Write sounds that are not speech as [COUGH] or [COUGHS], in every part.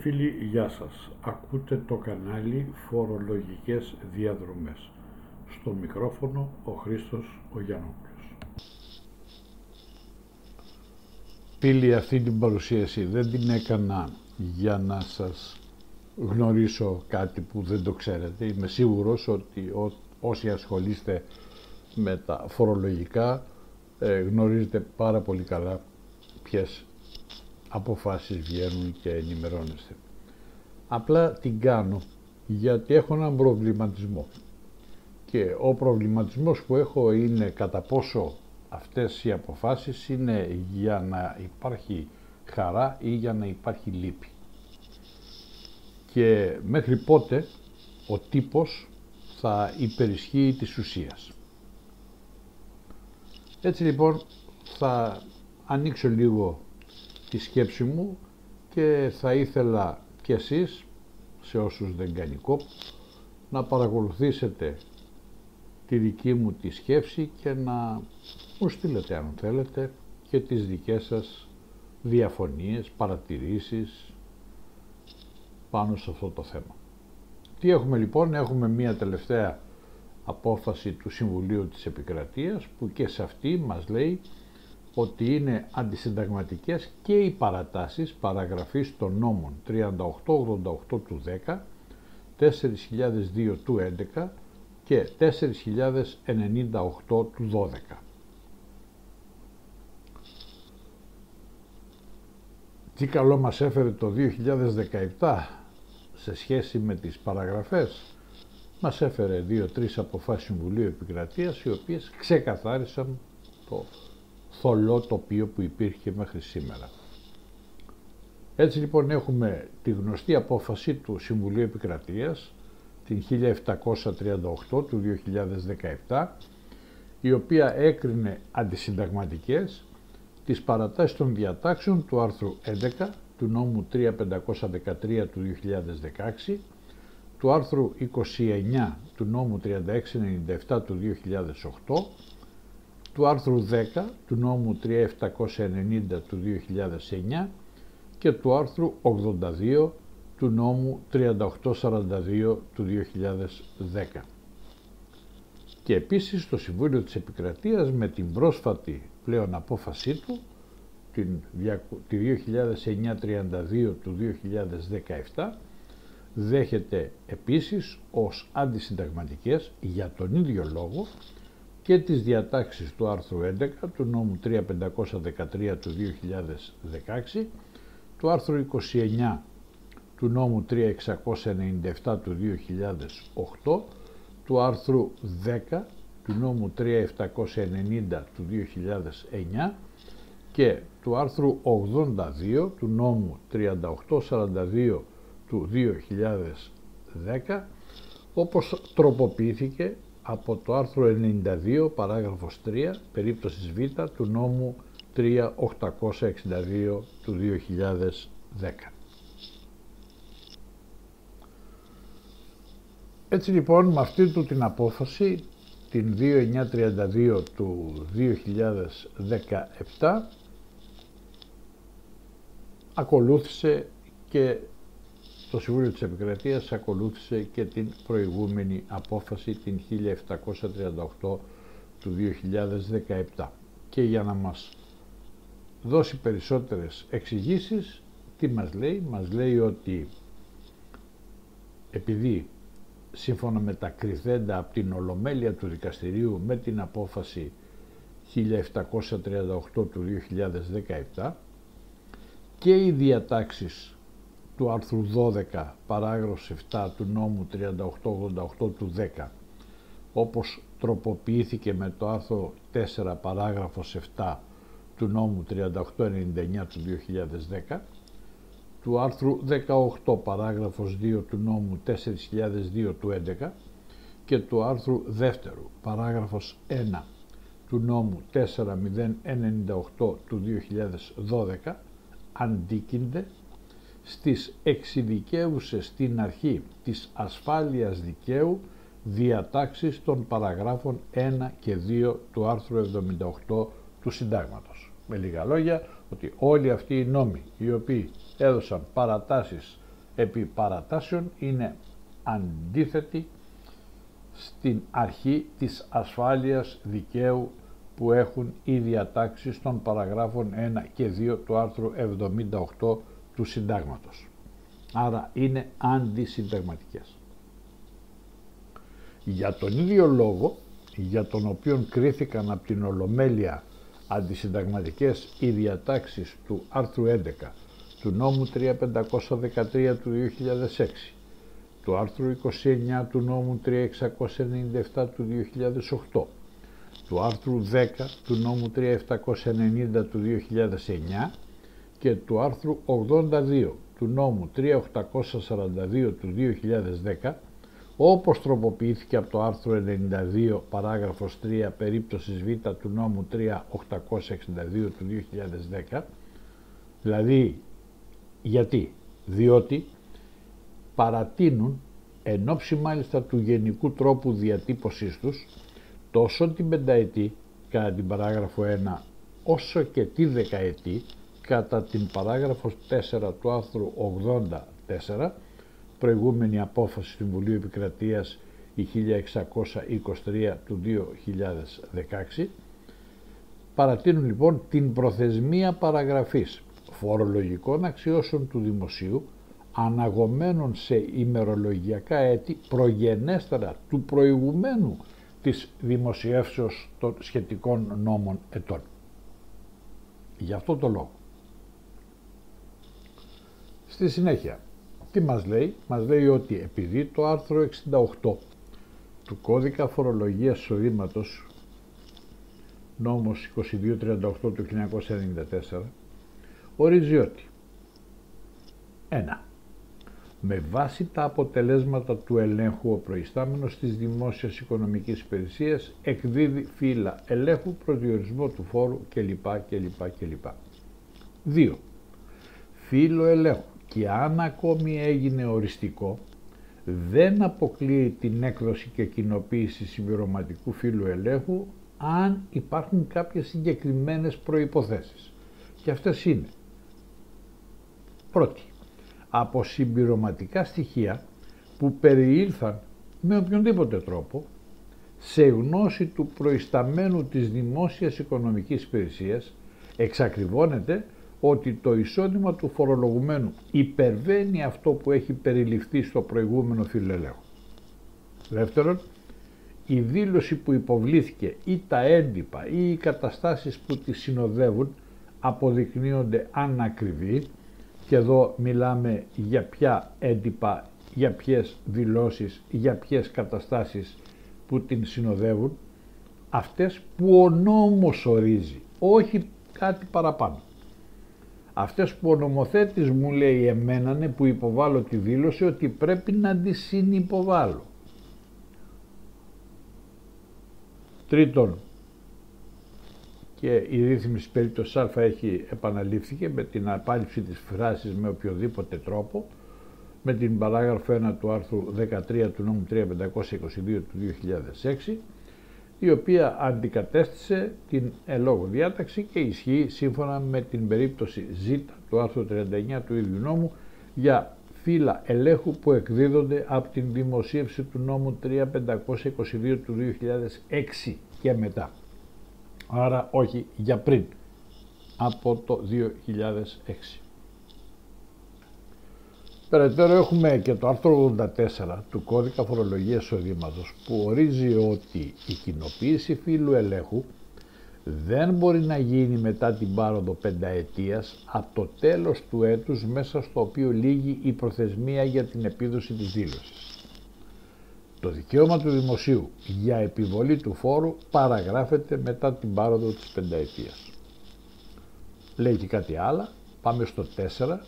Φίλες και φίλοι, γεια σας. Ακούτε το κανάλι Φορολογικές Διαδρομές. Στο μικρόφωνο ο Χρήστος ο Γιαννόπουλος. Φίλοι, αυτή την παρουσίαση δεν την έκανα για να σας γνωρίσω κάτι που δεν το ξέρετε. Είμαι σίγουρος ότι όσοι ασχολείστε με τα φορολογικά ε, γνωρίζετε πάρα πολύ καλά ποιες αποφάσεις βγαίνουν και ενημερώνεστε. Απλά την κάνω γιατί έχω έναν προβληματισμό και ο προβληματισμός που έχω είναι κατά πόσο αυτές οι αποφάσεις είναι για να υπάρχει χαρά ή για να υπάρχει λύπη. Και μέχρι πότε ο τύπος θα υπερισχύει της ουσίας. Έτσι λοιπόν θα ανοίξω λίγο τη σκέψη μου και θα ήθελα κι εσείς, σε όσους δεν κάνει κόπ, να παρακολουθήσετε τη δική μου τη σκέψη και να μου στείλετε αν θέλετε και τις δικές σας διαφωνίες, παρατηρήσεις πάνω σε αυτό το θέμα. Τι έχουμε λοιπόν, έχουμε μία τελευταία απόφαση του Συμβουλίου της Επικρατείας που και σε αυτή μας λέει ότι είναι αντισυνταγματικές και οι παρατάσεις παραγραφής των νόμων 3888 του 10, 4002 του 11 και 4098 του 12. Τι καλό μας έφερε το 2017 σε σχέση με τις παραγραφές; Μας έφερε δύο-τρεις αποφάσεις Συμβουλίου Επικρατείας οι οποίες ξεκαθάρισαν το θολό τοπίο που υπήρχε μέχρι σήμερα. Έτσι λοιπόν έχουμε τη γνωστή απόφαση του Συμβουλίου Επικρατείας την 1738 του 2017 η οποία έκρινε αντισυνταγματικές τις παρατάσεις των διατάξεων του άρθρου 11 του νόμου 3513 του 2016 του άρθρου 29 του νόμου 3697 του 2008 του άρθρου 10 του νόμου 3790 του 2009 και του άρθρου 82 του νόμου 3842 του 2010. Και επίσης το Συμβούλιο της Επικρατείας με την πρόσφατη πλέον απόφασή του την, τη 2009-32 του 2017 δέχεται επίσης ως αντισυνταγματικές για τον ίδιο λόγο και τις διατάξεις του άρθρου 11 του νόμου 3513 του 2016, του άρθρου 29 του νόμου 3697 του 2008, του άρθρου 10 του νόμου 3790 του 2009 και του άρθρου 82 του νόμου 3842 του 2010 όπως τροποποιήθηκε από το άρθρο 92 παράγραφος 3 περίπτωσης Β του νόμου 3862 του 2010. Έτσι λοιπόν με αυτή του την απόφαση την 2932 του 2017 ακολούθησε και το Συμβούλιο της Επικρατείας ακολούθησε και την προηγούμενη απόφαση την 1738 του 2017 και για να μας δώσει περισσότερες εξηγήσεις τι μας λέει, μας λέει ότι επειδή σύμφωνα με τα κρυθέντα από την Ολομέλεια του Δικαστηρίου με την απόφαση 1738 του 2017 και οι διατάξεις του άρθρου 12 παράγραφος 7 του νόμου 3888 του 10 όπως τροποποιήθηκε με το άρθρο 4 παράγραφος 7 του νόμου 3899 του 2010 του άρθρου 18 παράγραφος 2 του νόμου 4002 του 11 και του άρθρου 2 παράγραφος 1 του νόμου 4098 του 2012 αντίκυνται στις εξειδικεύουσες στην αρχή της ασφάλειας δικαίου διατάξεις των παραγράφων 1 και 2 του άρθρου 78 του Συντάγματος. Με λίγα λόγια, ότι όλοι αυτοί οι νόμοι οι οποίοι έδωσαν παρατάσεις επί παρατάσεων είναι αντίθετη στην αρχή της ασφάλειας δικαίου που έχουν οι διατάξεις των παραγράφων 1 και 2 του άρθρου 78 του Συντάγματος. Άρα είναι αντισυνταγματικές. Για τον ίδιο λόγο για τον οποίο κρίθηκαν από την Ολομέλεια αντισυνταγματικές οι διατάξεις του άρθρου 11 του νόμου 3513 του 2006 του άρθρου 29 του νόμου 3697 του 2008 του άρθρου 10 του νόμου 3790 του 2009 και του άρθρου 82 του νόμου 3842 του 2010 όπως τροποποιήθηκε από το άρθρο 92 παράγραφος 3 περίπτωσης Β του νόμου 3862 του 2010 δηλαδή γιατί; Διότι παρατείνουν εν ώψη μάλιστα του γενικού τρόπου διατύπωσής τους τόσο την πενταετή κατά την παράγραφο 1 όσο και τη δεκαετή κατά την παράγραφος 4 του άρθρου 84 προηγούμενη απόφαση του Συμβουλίου Επικρατείας η 1623 του 2016 παρατείνουν λοιπόν την προθεσμία παραγραφής φορολογικών αξιώσεων του δημοσίου αναγωμένων σε ημερολογιακά έτη προγενέστερα του προηγουμένου της δημοσιεύσεως των σχετικών νόμων ετών. Γι' αυτό το λόγο. Στη συνέχεια, τι μας λέει, μας λέει ότι επειδή το άρθρο 68 του κώδικα φορολογίας εισοδήματος νόμος 2238 του 1994 ορίζει ότι 1. Με βάση τα αποτελέσματα του ελέγχου ο προϊστάμενος της δημόσιας οικονομικής υπηρεσίας εκδίδει φύλλα ελέγχου προσδιορισμό του φόρου κλπ. κλπ, κλπ. 2. Φύλλο ελέγχου και αν ακόμη έγινε οριστικό δεν αποκλείει την έκδοση και κοινοποίηση συμπληρωματικού φύλου ελέγχου αν υπάρχουν κάποιες συγκεκριμένες προϋποθέσεις. Και αυτές είναι πρώτη, από συμπληρωματικά στοιχεία που περιήλθαν με οποιονδήποτε τρόπο σε γνώση του προϊσταμένου της δημόσιας οικονομικής υπηρεσίας εξακριβώνεται ότι το εισόδημα του φορολογουμένου υπερβαίνει αυτό που έχει περιληφθεί στο προηγούμενο φιλελέγχο. Δεύτερον, η δήλωση που υποβλήθηκε ή τα έντυπα ή οι καταστάσεις που τη συνοδεύουν αποδεικνύονται ανακριβή και εδώ μιλάμε για ποια έντυπα, για ποιες δηλώσεις, για ποιες καταστάσεις που την συνοδεύουν, αυτές που ο νόμος ορίζει, όχι κάτι παραπάνω. Αυτές που ο νομοθέτης μου λέει εμένανε που υποβάλλω τη δήλωση ότι πρέπει να τη συνυποβάλλω. Τρίτον, και η ρύθμιση περίπτωσης Α έχει επαναλήφθηκε με την απάλληψη της φράσης με οποιοδήποτε τρόπο με την παράγραφο 1 του άρθρου 13 του νόμου 3522 του 2006 η οποία αντικατέστησε την ελόγω διάταξη και ισχύει σύμφωνα με την περίπτωση Ζ του άρθρου 39 του ίδιου νόμου για φύλλα ελέγχου που εκδίδονται από την δημοσίευση του νόμου 3522 του 2006 και μετά. Άρα όχι για πριν, από το 2006. Περαιτέρω έχουμε και το άρθρο 84 του κώδικα φορολογίας εισοδήματος που ορίζει ότι η κοινοποίηση φύλου ελέγχου δεν μπορεί να γίνει μετά την πάροδο πενταετίας από το τέλος του έτους μέσα στο οποίο λύγει η προθεσμία για την επίδοση της δήλωσης. Το δικαίωμα του δημοσίου για επιβολή του φόρου παραγράφεται μετά την πάροδο της πενταετίας. Λέει και κάτι άλλο, πάμε στο 4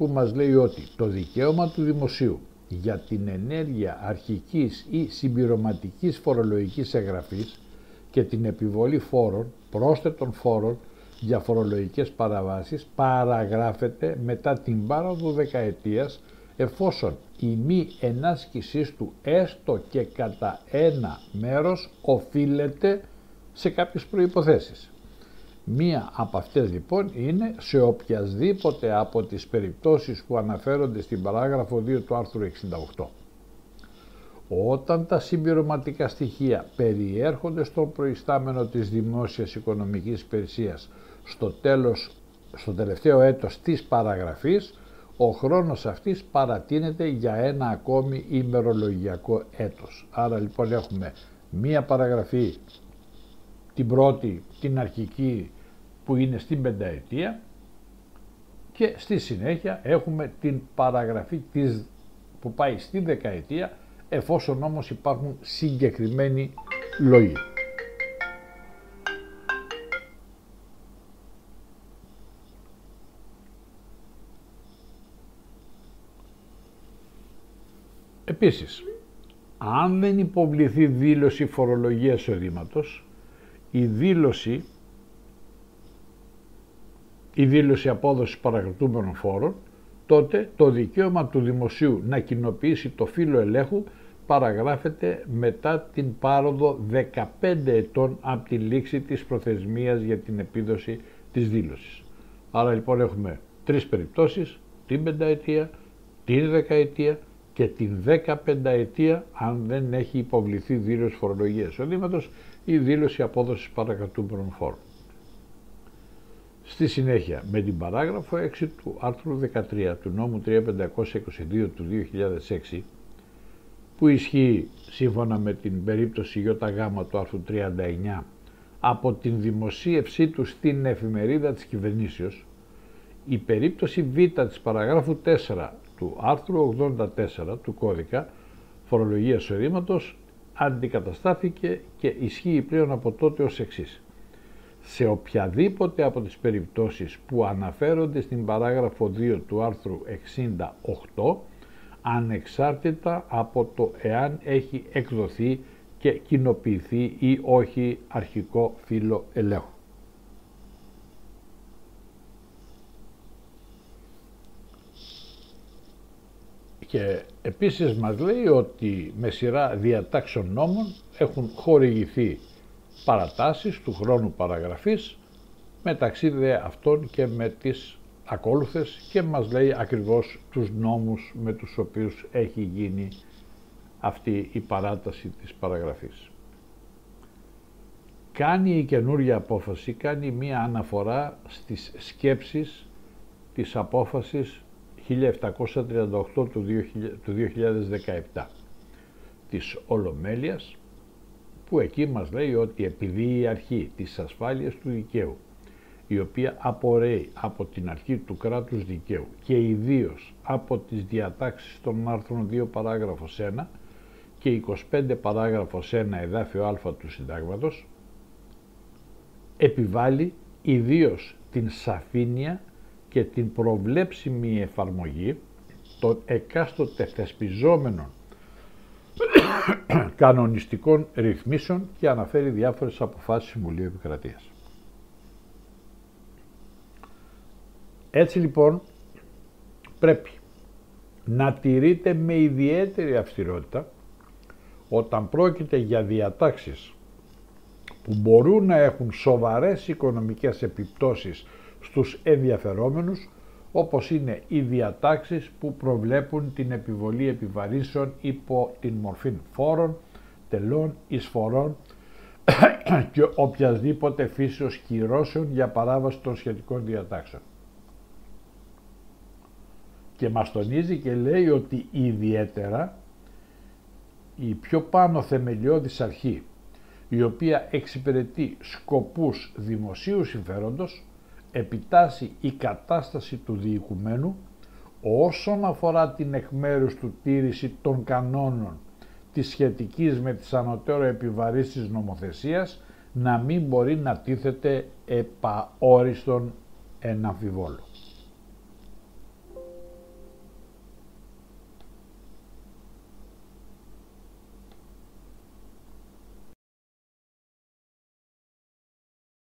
που μας λέει ότι το δικαίωμα του δημοσίου για την ενέργεια αρχικής ή συμπληρωματικής φορολογικής εγγραφής και την επιβολή φόρων, πρόσθετων φόρων για φορολογικές παραβάσεις παραγράφεται μετά την πάροδο δεκαετίας εφόσον η μη ενάσκησής του έστω και κατά ένα μέρος οφείλεται σε κάποιες προϋποθέσεις. Μία από αυτές λοιπόν είναι σε οποιασδήποτε από τις περιπτώσεις που αναφέρονται στην παράγραφο 2 του άρθρου 68. Όταν τα συμπληρωματικά στοιχεία περιέρχονται στο προϊστάμενο της δημόσιας οικονομικής υπηρεσίας στο τέλος, στο τελευταίο έτος της παραγραφής, ο χρόνος αυτής παρατείνεται για ένα ακόμη ημερολογιακό έτος. Άρα λοιπόν έχουμε μία παραγραφή, την πρώτη, την αρχική που είναι στην πενταετία και στη συνέχεια έχουμε την παραγραφή της, που πάει στη δεκαετία εφόσον όμως υπάρχουν συγκεκριμένοι λόγοι. Επίσης, αν δεν υποβληθεί δήλωση φορολογίας εισοδήματος, η δήλωση, η δήλωση απόδοσης παρακρατούμενων φόρων, τότε το δικαίωμα του δημοσίου να κοινοποιήσει το φύλλο ελέγχου παραγράφεται μετά την πάροδο 15 ετών από τη λήξη της προθεσμίας για την επίδοση της δήλωσης. Άρα λοιπόν έχουμε τρεις περιπτώσεις, την πενταετία, την δεκαετία και την 15 ετία αν δεν έχει υποβληθεί δήλωση φορολογίας εισοδήματος ή δήλωση απόδοσης παρακατούμενων φόρων. Στη συνέχεια, με την παράγραφο 6 του άρθρου 13 του νόμου 3522 του 2006, που ισχύει σύμφωνα με την περίπτωση ΙΓ του άρθρου 39 από την δημοσίευσή του στην εφημερίδα της κυβερνήσεως, η περίπτωση Β της παραγράφου 4 του άρθρου 84 του κώδικα φορολογίας εισοδήματος αντικαταστάθηκε και ισχύει πλέον από τότε ως εξής. Σε οποιαδήποτε από τις περιπτώσεις που αναφέρονται στην παράγραφο 2 του άρθρου 68 ανεξάρτητα από το εάν έχει εκδοθεί και κοινοποιηθεί ή όχι αρχικό φύλλο ελέγχου. Και επίσης μας λέει ότι με σειρά διατάξεων νόμων έχουν χορηγηθεί παρατάσεις του χρόνου παραγραφής μεταξύ δε αυτών και με τις ακόλουθες και μας λέει ακριβώς τους νόμους με τους οποίους έχει γίνει αυτή η παράταση της παραγραφής. Κάνει η καινούργια απόφαση, κάνει μία αναφορά στις σκέψεις της απόφασης 1738 του 2017 της Ολομέλειας που εκεί μας λέει ότι επειδή η αρχή της ασφάλειας του δικαίου η οποία απορρέει από την αρχή του κράτους δικαίου και ιδίως από τις διατάξεις των άρθρων 2 παράγραφος 1 και 25 παράγραφος 1 εδάφιο α του συντάγματος επιβάλλει ιδίως την σαφήνεια και την προβλέψιμη εφαρμογή των εκάστοτε θεσπιζόμενων κανονιστικών ρυθμίσεων και αναφέρει διάφορες αποφάσεις Συμβουλίου Επικρατείας. Έτσι λοιπόν πρέπει να τηρείται με ιδιαίτερη αυστηρότητα όταν πρόκειται για διατάξεις που μπορούν να έχουν σοβαρές οικονομικές επιπτώσεις στους ενδιαφερόμενους όπως είναι οι διατάξεις που προβλέπουν την επιβολή επιβαρύσεων υπό την μορφή φόρων, τελών, εισφορών [COUGHS] και οποιασδήποτε φύσεως κυρώσεων για παράβαση των σχετικών διατάξεων. Και μας τονίζει και λέει ότι ιδιαίτερα η πιο πάνω θεμελιώδης αρχή η οποία εξυπηρετεί σκοπούς δημοσίου συμφέροντος επιτάσσει η κατάσταση του διοικουμένου όσον αφορά την εκ μέρους του τήρηση των κανόνων της σχετικής με τις ανωτέρω επιβαρύσεις νομοθεσίας να μην μπορεί να τίθεται επαόριστον εν αμφιβόλο.